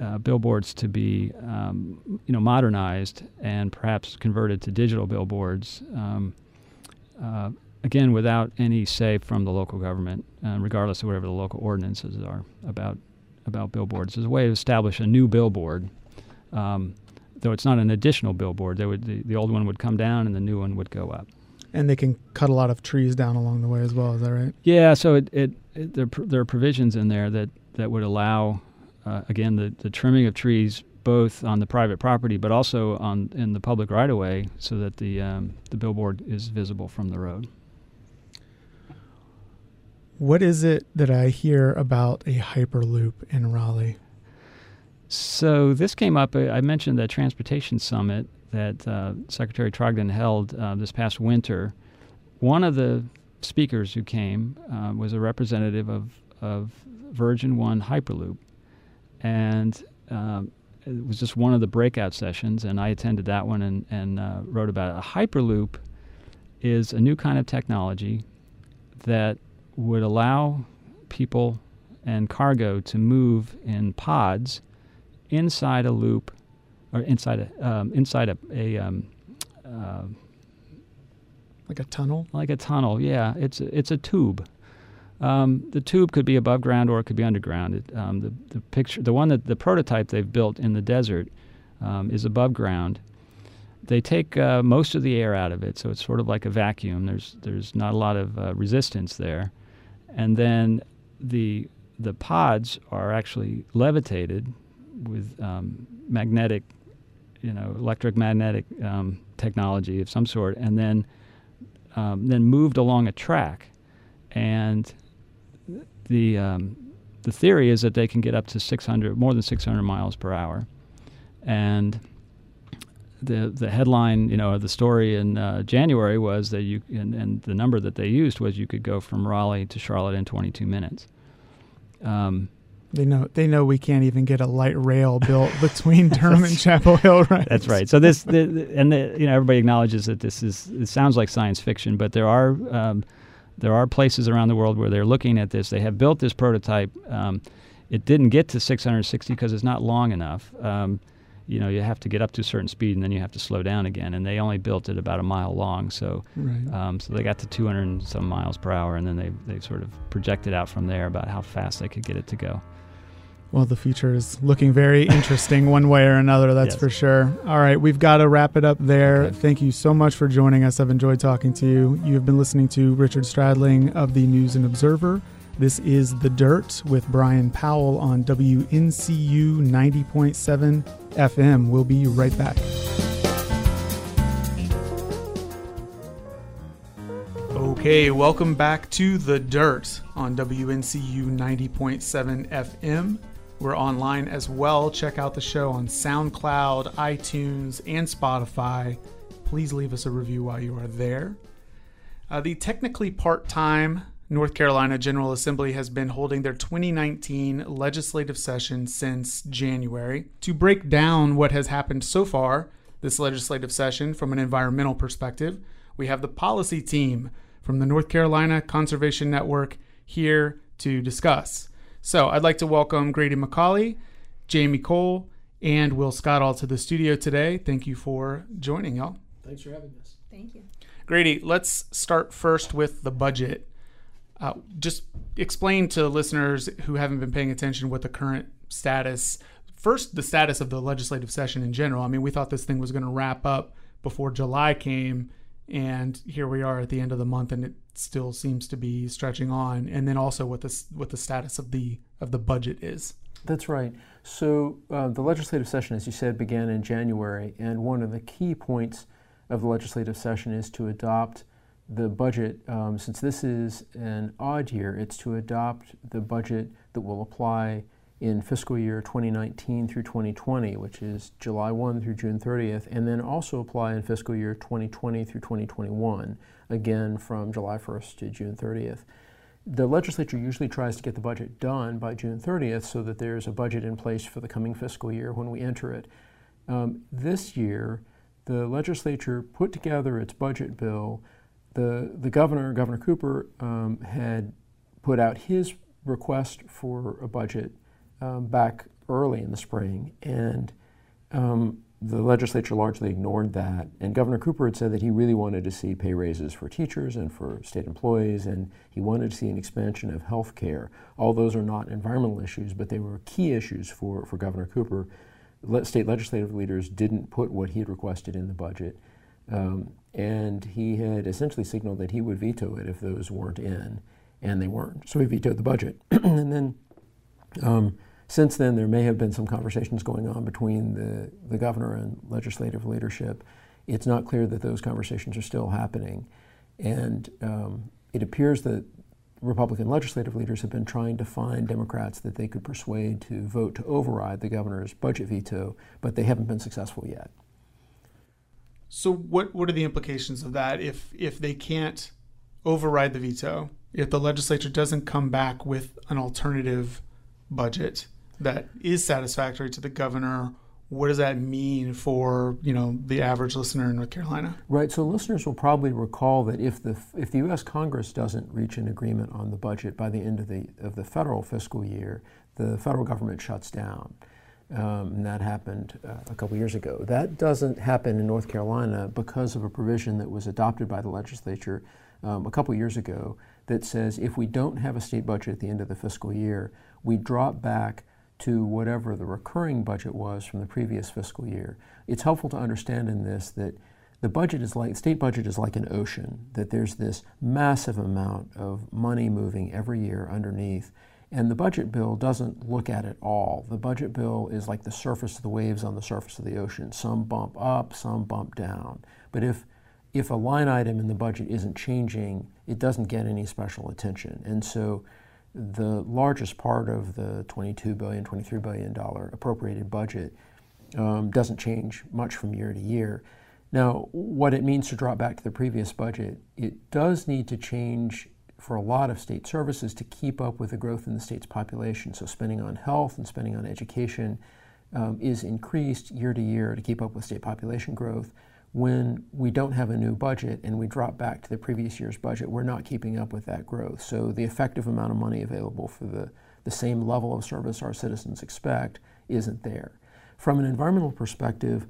Speaker 2: uh, billboards to be, um, you know, modernized and perhaps converted to digital billboards um, uh, again, without any say from the local government, uh, regardless of whatever the local ordinances are about about billboards. As a way to establish a new billboard, um, though it's not an additional billboard. They would the, the old one would come down and the new one would go up.
Speaker 1: And they can cut a lot of trees down along the way as well. Is that right?
Speaker 2: Yeah. So it, it, it there there are provisions in there that that would allow uh, again the the trimming of trees both on the private property but also on in the public right of way so that the um, the billboard is visible from the road.
Speaker 1: What is it that I hear about a hyperloop in Raleigh?
Speaker 2: So this came up. Uh, I mentioned the transportation summit that uh, Secretary Trogdon held uh, this past winter. One of the speakers who came uh, was a representative of, of Virgin One Hyperloop, and um, it was just one of the breakout sessions, and I attended that one and, and uh, wrote about it. A hyperloop is a new kind of technology that would allow people and cargo to move in pods inside a loop or inside a um, inside a, a um, uh,
Speaker 1: like a tunnel.
Speaker 2: Like a tunnel, yeah. It's a, it's a tube. Um, the tube could be above ground or it could be underground. It, um, the, the picture, the one that the prototype they've built in the desert um, is above ground. They take uh, most of the air out of it, so it's sort of like a vacuum. There's there's not a lot of uh, resistance there, and then the the pods are actually levitated with um, magnetic, you know, electric magnetic um, technology of some sort, and then um, then moved along a track, and the um, the theory is that they can get up to 600, more than 600 miles per hour, and the the headline, you know, the story in uh, January was that you and, and, the number that they used was you could go from Raleigh to Charlotte in 22 minutes.
Speaker 1: Um, they know they know we can't even get a light rail built between *laughs* Durham and Chapel Hill, right?
Speaker 2: That's right. So this the, the, and the, you know everybody acknowledges that this is it sounds like science fiction, but there are um, there are places around the world where they're looking at this. They have built this prototype. Um, it didn't get to 660 because it's not long enough. Um, you know, you have to get up to a certain speed and then you have to slow down again. And they only built it about a mile long, so right. um, so they got to 200 some miles per hour, and then they they sort of projected out from there about how fast they could get it to go.
Speaker 1: Well, the future is looking very *laughs* interesting one way or another, that's yes. for sure. All right, we've got to wrap it up there. Okay. Thank you so much for joining us. I've enjoyed talking to you. You have been listening to Richard Stradling of the News and Observer. This is The Dirt with Brian Powell on WNCU 90.7 FM. We'll be right back. Okay, welcome back to The Dirt on WNCU 90.7 FM. We're online as well. Check out the show on SoundCloud, iTunes, and Spotify. Please leave us a review while you are there. Uh, the technically part time North Carolina General Assembly has been holding their 2019 legislative session since January. To break down what has happened so far this legislative session from an environmental perspective, we have the policy team from the North Carolina Conservation Network here to discuss. So I'd like to welcome Grady McCallie, Jamie Cole, and Will Scott all to the studio today. Thank you for joining, y'all.
Speaker 3: Thanks for having us.
Speaker 4: Thank you.
Speaker 1: Grady, let's start first with the budget. Uh, just explain to listeners who haven't been paying attention what the current status, first, the status of the legislative session in general. I mean, we thought this thing was going to wrap up before July came, and here we are at the end of the month, and it still seems to be stretching on, and then also what the what the status of the of the budget is.
Speaker 3: That's right. So uh, the legislative session, as you said, began in January, and one of the key points of the legislative session is to adopt the budget. Um, since this is an odd year, it's to adopt the budget that will apply in fiscal year 2019 through 2020, which is July 1 through June 30th, and then also apply in fiscal year 2020 through 2021, again from July 1st to June 30th. The legislature usually tries to get the budget done by June 30th so that there's a budget in place for the coming fiscal year when we enter it. Um, this year, the legislature put together its budget bill. The, the governor, Governor Cooper, um, had put out his request for a budget um, back early in the spring, and um, the legislature largely ignored that. And Governor Cooper had said that he really wanted to see pay raises for teachers and for state employees, and he wanted to see an expansion of health care. All those are not environmental issues, but they were key issues for, for Governor Cooper. Le- state legislative leaders didn't put what he had requested in the budget. Um, and he had essentially signaled that he would veto it if those weren't in, and they weren't. So he vetoed the budget. *clears throat* and then um, since then, there may have been some conversations going on between the, the governor and legislative leadership. It's not clear that those conversations are still happening. And um, it appears that Republican legislative leaders have been trying to find Democrats that they could persuade to vote to override the governor's budget veto, but they haven't been successful yet.
Speaker 1: So, what, what are the implications of that if, if they can't override the veto? If the legislature doesn't come back with an alternative budget, that is satisfactory to the governor, what does that mean for you know the average listener in North Carolina?
Speaker 3: Right. So listeners will probably recall that if the if the U.S. Congress doesn't reach an agreement on the budget by the end of the of the federal fiscal year, the federal government shuts down. Um, and that happened uh, a couple years ago. That doesn't happen in North Carolina because of a provision that was adopted by the legislature um, a couple years ago that says if we don't have a state budget at the end of the fiscal year, we drop back to whatever the recurring budget was from the previous fiscal year. It's helpful to understand in this that the budget is like state budget is like an ocean that there's this massive amount of money moving every year underneath and the budget bill doesn't look at it all. The budget bill is like the surface of the waves on the surface of the ocean. Some bump up, some bump down. But if if a line item in the budget isn't changing, it doesn't get any special attention. And so the largest part of the 22 billion, 23 billion dollar appropriated budget um, doesn't change much from year to year. Now, what it means to drop back to the previous budget, it does need to change for a lot of state services to keep up with the growth in the state's population. So, spending on health and spending on education um, is increased year to year to keep up with state population growth. When we don't have a new budget and we drop back to the previous year's budget, we're not keeping up with that growth. So, the effective amount of money available for the, the same level of service our citizens expect isn't there. From an environmental perspective,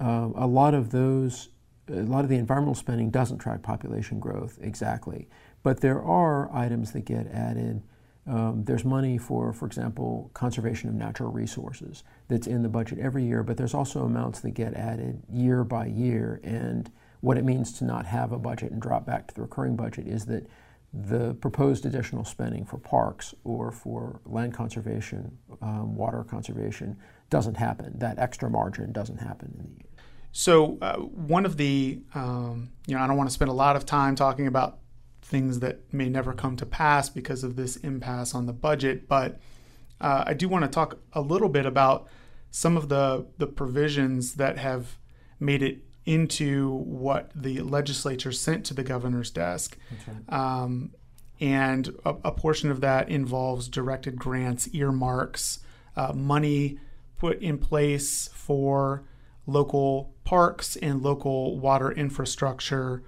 Speaker 3: uh, a lot of those a lot of the environmental spending doesn't track population growth exactly. But there are items that get added. Um, there's money for, for example, conservation of natural resources that's in the budget every year, but there's also amounts that get added year by year. And what it means to not have a budget and drop back to the recurring budget is that the proposed additional spending for parks or for land conservation, um, water conservation doesn't happen. That extra margin doesn't happen in the year.
Speaker 1: So, uh, one of the, um, you know, I don't want to spend a lot of time talking about things that may never come to pass because of this impasse on the budget. But uh, I do want to talk a little bit about some of the the provisions that have made it into what the legislature sent to the governor's desk. Right. Um, and a, a, portion of that involves directed grants, earmarks, uh, money put in place for local parks and local water infrastructure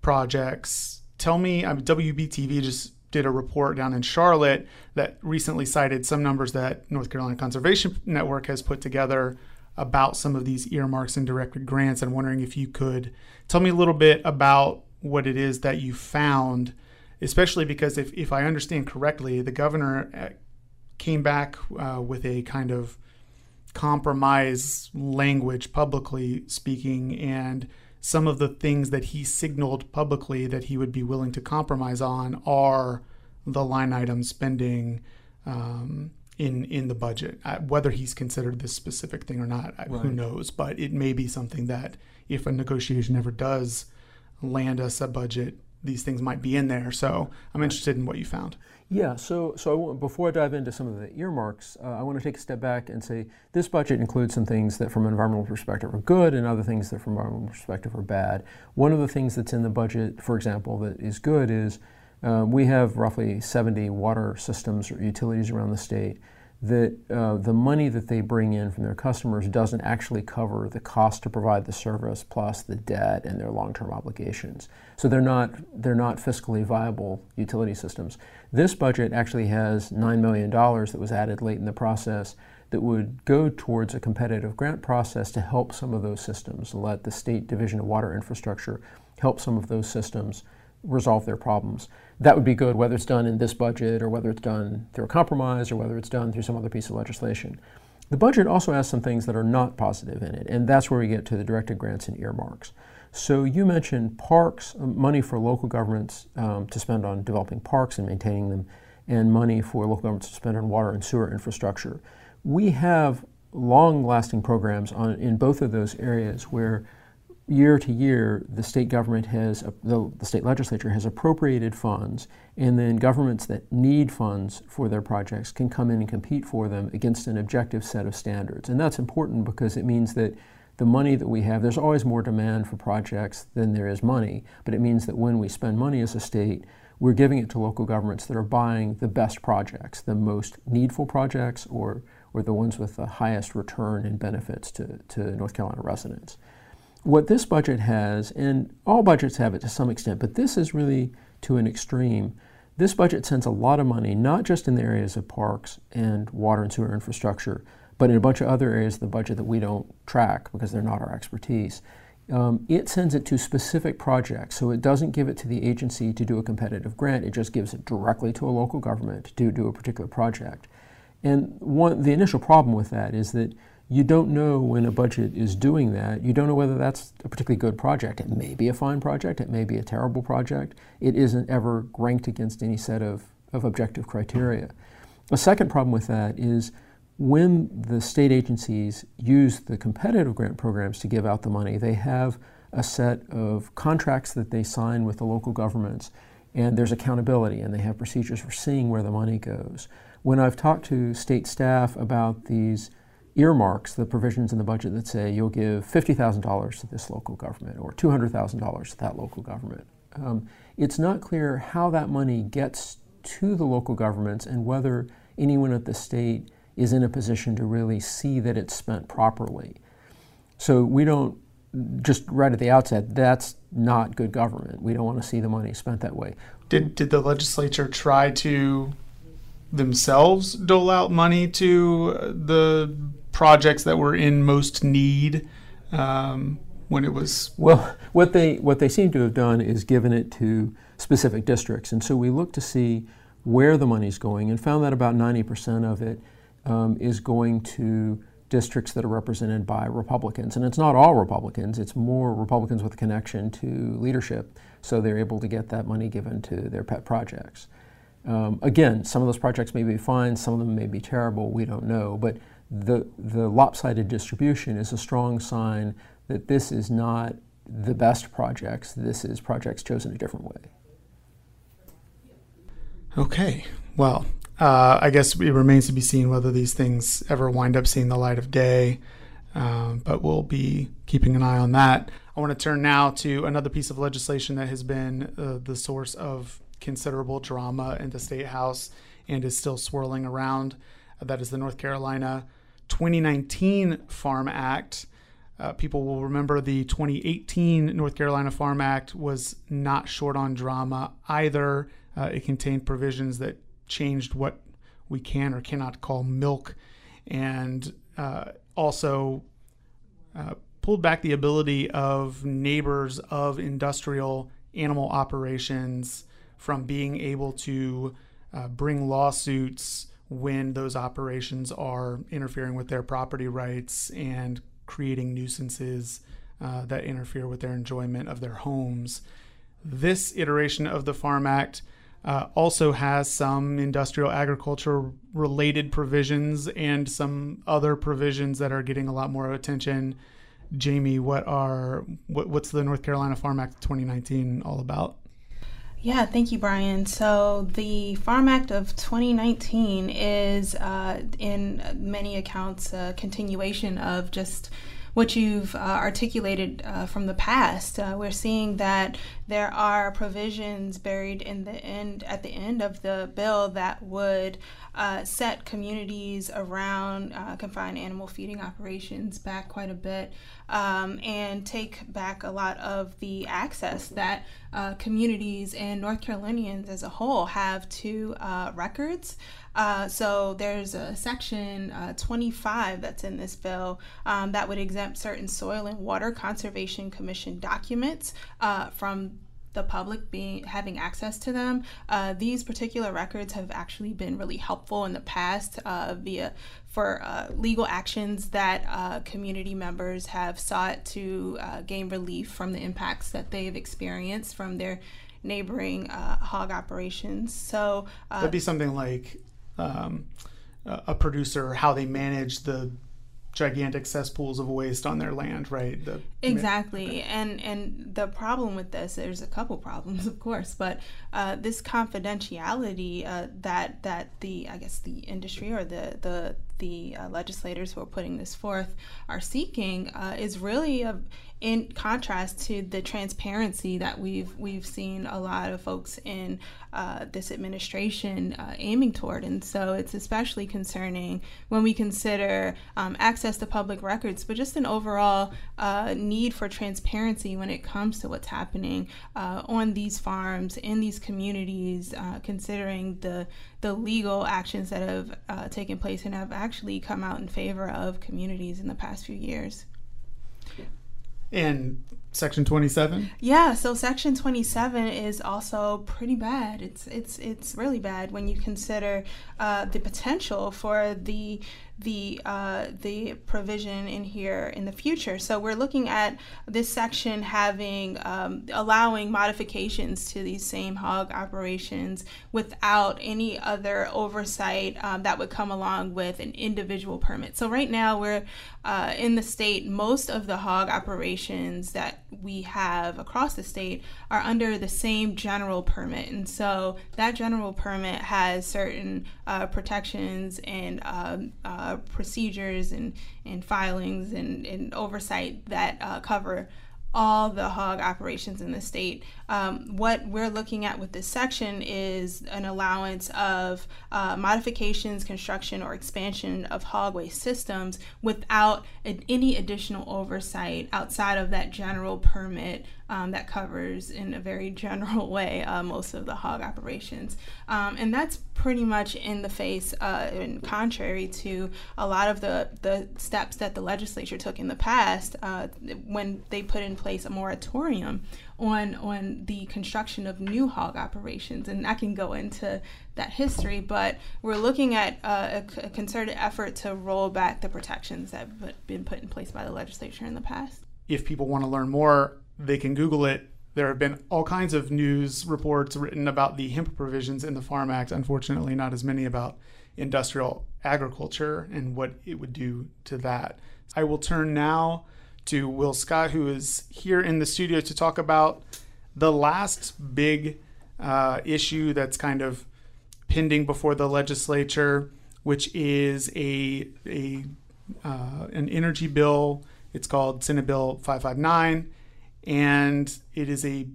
Speaker 1: projects tell me, mean, WBTV just did a report down in Charlotte that recently cited some numbers that North Carolina Conservation Network has put together about some of these earmarks and directed grants. I'm wondering if you could tell me a little bit about what it is that you found, especially because if, if I understand correctly, the governor uh, came back uh, with a kind of compromise language, publicly speaking, and some of the things that he signaled publicly that he would be willing to compromise on are the line item spending um, in in the budget. Uh, whether he's considered this specific thing or not, right. who knows? But it may be something that if a negotiation ever does land us a budget, these things might be in there. So I'm interested in what you found.
Speaker 3: Yeah, so so I before I dive into some of the earmarks, uh, I want to take a step back and say this budget includes some things that, from an environmental perspective, are good, and other things that, from an environmental perspective, are bad. One of the things that's in the budget, for example, that is good is uh, we have roughly 70 water systems or utilities around the state that uh, the money that they bring in from their customers doesn't actually cover the cost to provide the service plus the debt and their long-term obligations. So they're not they're not fiscally viable utility systems. This budget actually has nine million dollars that was added late in the process that would go towards a competitive grant process to help some of those systems. Let the state division of water infrastructure help some of those systems resolve their problems. That would be good, whether it's done in this budget or whether it's done through a compromise or whether it's done through some other piece of legislation. The budget also has some things that are not positive in it, and that's where we get to the directed grants and earmarks. So you mentioned parks, um, money for local governments um, to spend on developing parks and maintaining them, and money for local governments to spend on water and sewer infrastructure. We have long-lasting programs on, in both of those areas where year to year, the state government has, the, the, state legislature has appropriated funds, and then governments that need funds for their projects can come in and compete for them against an objective set of standards. And that's important because it means that the money that we have, there's always more demand for projects than there is money, but it means that when we spend money as a state, we're giving it to local governments that are buying the best projects, the most needful projects or, or the ones with the highest return and benefits to, to North Carolina residents. What this budget has, and all budgets have it to some extent, but this is really to an extreme. This budget sends a lot of money, not just in the areas of parks and water and sewer infrastructure, but in a bunch of other areas of the budget that we don't track because they're not our expertise. Um, it sends it to specific projects. So it doesn't give it to the agency to do a competitive grant, it just gives it directly to a local government to do a particular project. And one, the initial problem with that is that you don't know when a budget is doing that. You don't know whether that's a particularly good project. It may be a fine project, it may be a terrible project. It isn't ever ranked against any set of, of objective criteria. A second problem with that is when the state agencies use the competitive grant programs to give out the money, they have a set of contracts that they sign with the local governments, and there's accountability, and they have procedures for seeing where the money goes. When I've talked to state staff about these earmarks, the provisions in the budget that say you'll give $50,000 to this local government or $200,000 to that local government, um, it's not clear how that money gets to the local governments and whether anyone at the state is in a position to really see that it's spent properly. So we don't just right at the outset, that's not good government. We don't want to see the money spent that way.
Speaker 1: Did did the legislature try to themselves dole out money to the projects that were in most need um, when it was
Speaker 3: well what they what they seem to have done is given it to specific districts and so we looked to see where the money's going and found that about 90% of it um, is going to districts that are represented by Republicans. And it's not all Republicans, it's more Republicans with a connection to leadership, so they're able to get that money given to their pet projects. Um, again, some of those projects may be fine, some of them may be terrible, we don't know, but the, the lopsided distribution is a strong sign that this is not the best projects, this is projects chosen a different way.
Speaker 1: Okay, well, uh, I guess it remains to be seen whether these things ever wind up seeing the light of day, um, but we'll be keeping an eye on that. I want to turn now to another piece of legislation that has been uh, the source of considerable drama in the State House and is still swirling around. That is the North Carolina 2019 Farm Act. Uh, people will remember the 2018 North Carolina Farm Act was not short on drama either. Uh, it contained provisions that changed what we can or cannot call milk, and uh, also uh, pulled back the ability of neighbors of industrial animal operations from being able to uh, bring lawsuits when those operations are interfering with their property rights and creating nuisances uh, that interfere with their enjoyment of their homes. This iteration of the Farm Act uh, also has some industrial agriculture related provisions and some other provisions that are getting a lot more attention. Jamie, what are what, what's the North Carolina Farm Act 2019 all about?
Speaker 4: Yeah, thank you, Brian. So, the Farm Act of 2019 is, uh, in many accounts, a continuation of just what you've uh, articulated uh, from the past. Uh, we're seeing that there are provisions buried in the end at the end of the bill that would uh, set communities around uh, confined animal feeding operations back quite a bit um, and take back a lot of the access that uh, communities and North Carolinians as a whole have to records. Uh, so there's a section uh, 25 that's in this bill um, that would exempt certain soil and water conservation commission documents uh, from the public being having access to them. Uh, these particular records have actually been really helpful in the past uh, via for uh, legal actions that uh, community members have sought to uh, gain relief from the impacts that they've experienced from their neighboring hog operations. So
Speaker 1: that'd be something like um, a producer, how they manage the gigantic cesspools of waste on their land, right? The,
Speaker 4: exactly, and and the problem with this, there's a couple problems, *laughs* of course, but uh, this confidentiality uh, that that the I guess the industry or the the the uh, legislators who are putting this forth are seeking uh, is really a, in contrast to the transparency that we've we've seen a lot of folks in uh, this administration uh, aiming toward, and so it's especially concerning when we consider um, access to public records, but just an overall uh, need for transparency when it comes to what's happening uh, on these farms in these communities, considering the the legal actions that have uh, taken place and have actually come out in favor of communities in the past few years.
Speaker 1: And section 27?
Speaker 4: Yeah, so section 27 is also pretty bad. It's it's it's really bad when you consider uh, the potential for the the uh, the provision in here in the future. So we're looking at this section having um, allowing modifications to these same hog operations without any other oversight um, that would come along with an individual permit. So right now we're uh, in the state. Most of the hog operations that we have across the state are under the same general permit, and so that general permit has certain uh, protections and um, uh, procedures and, and filings and, and oversight that uh, cover all the hog operations in the state. Um, what we're looking at with this section is an allowance of uh, modifications, construction, or expansion of hog waste systems without any additional oversight outside of that general permit um, that covers, in a very general *laughs* way, uh, most of the hog operations. Um, and that's pretty much in the face uh, and contrary to a lot of the, the steps that the legislature took in the past uh, when they put in place a moratorium on on the construction of new hog operations, and I can go into that history. But we're looking at uh, a, a concerted effort to roll back the protections that have been put in place by the legislature in the past.
Speaker 1: If people want to learn more, they can Google it. There have been all kinds of news reports written about the hemp provisions in the Farm Act. Unfortunately, not as many about industrial agriculture and what it would do to that. I will turn now to Will Scott, who is here in the studio to talk about the last big uh, issue that's kind of pending before the legislature, which is a a uh, an energy bill. It's called Senate Bill 559, and it is a,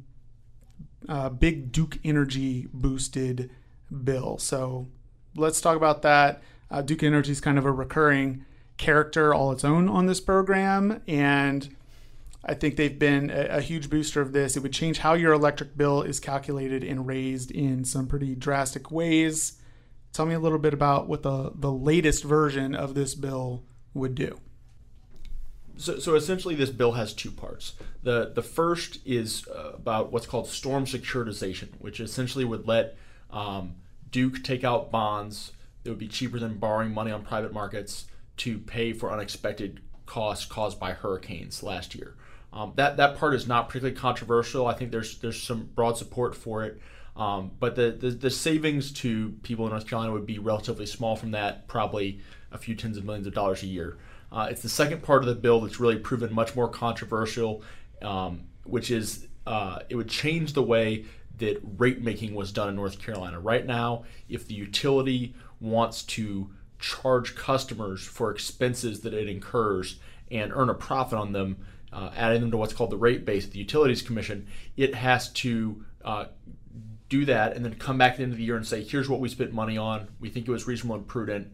Speaker 1: uh, big Duke Energy boosted bill. So let's talk about that. Uh, Duke Energy is kind of a recurring character all its own on this program. And I think they've been a, a, huge booster of this. It would change how your electric bill is calculated and raised in some pretty drastic ways. Tell me a little bit about what the, the latest version of this bill would do.
Speaker 5: So, so essentially, this bill has two parts. The, the first is uh, about what's called storm securitization, which essentially would let um, Duke take out bonds that would be cheaper than borrowing money on private markets to pay for unexpected costs caused by hurricanes last year. Um, that that part is not particularly controversial. I think there's there's some broad support for it. Um, but the, the, the savings to people in North Carolina would be relatively small from that, probably a few tens of millions of dollars a year. Uh, it's the second part of the bill that's really proven much more controversial, um, which is uh, it would change the way that rate making was done in North Carolina. Right now, if the utility wants to charge customers for expenses that it incurs and earn a profit on them, uh, adding them to what's called the rate base at the Utilities Commission, it has to uh, do that and then come back at the end of the year and say, here's what we spent money on. We think it was reasonable and prudent.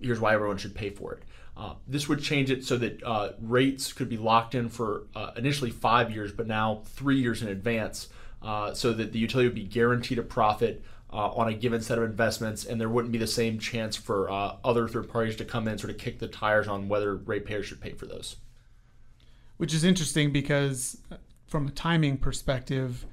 Speaker 5: Here's why everyone should pay for it. Uh, this would change it so that uh, rates could be locked in for uh, initially five years, but now three years in advance, uh, so that the utility would be guaranteed a profit uh, on a given set of investments, and there wouldn't be the same chance for other third parties to come in and sort of kick the tires on whether ratepayers should pay for those.
Speaker 1: Which is interesting because, from a timing perspective,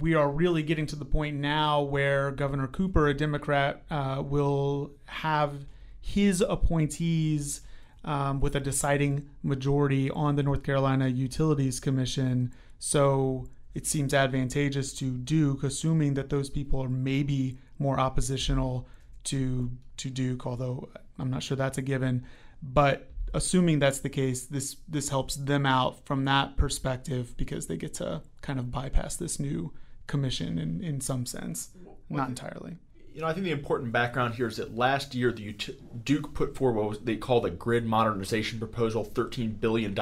Speaker 1: we are really getting to the point now where Governor Cooper, a Democrat, will have his appointees um, with a deciding majority on the North Carolina Utilities Commission. So it seems advantageous to Duke, assuming that those people are maybe more oppositional to to Duke, although I'm not sure that's a given. But assuming that's the case, this this helps them out from that perspective because they get to kind of bypass this new commission in, in some sense. Not entirely.
Speaker 5: You know, I think the important background here is that last year the Duke put forward what they called a grid modernization proposal, $13 billion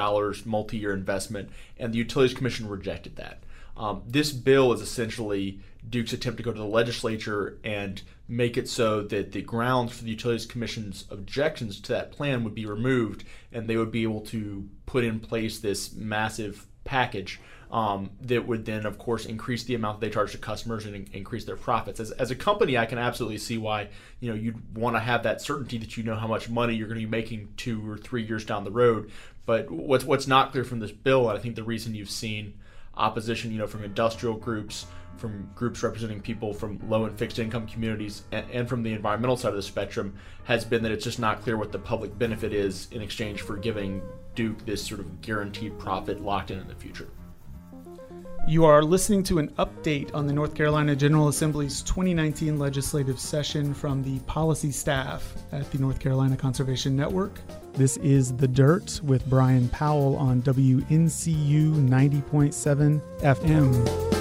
Speaker 5: multi-year investment, and the Utilities Commission rejected that. Um, this bill is essentially Duke's attempt to go to the legislature and make it so that the grounds for the Utilities Commission's objections to that plan would be removed, and they would be able to put in place this massive package um, that would then, of course, increase the amount that they charge to customers and in- increase their profits. As, as a company, I can absolutely see why you know you'd want to have that certainty that you know how much money you're going to be making two or three years down the road. But what's what's not clear from this bill, and I think the reason you've seen opposition, you know, from industrial groups, from groups representing people from low and fixed income communities, and, and, from the environmental side of the spectrum, has been that it's just not clear what the public benefit is in exchange for giving Duke this sort of guaranteed profit locked in in the future.
Speaker 1: You are listening to an update on the North Carolina General Assembly's 2019 legislative session from the policy staff at the North Carolina Conservation Network. This is The Dirt with Brian Powell on WNCU 90.7 FM.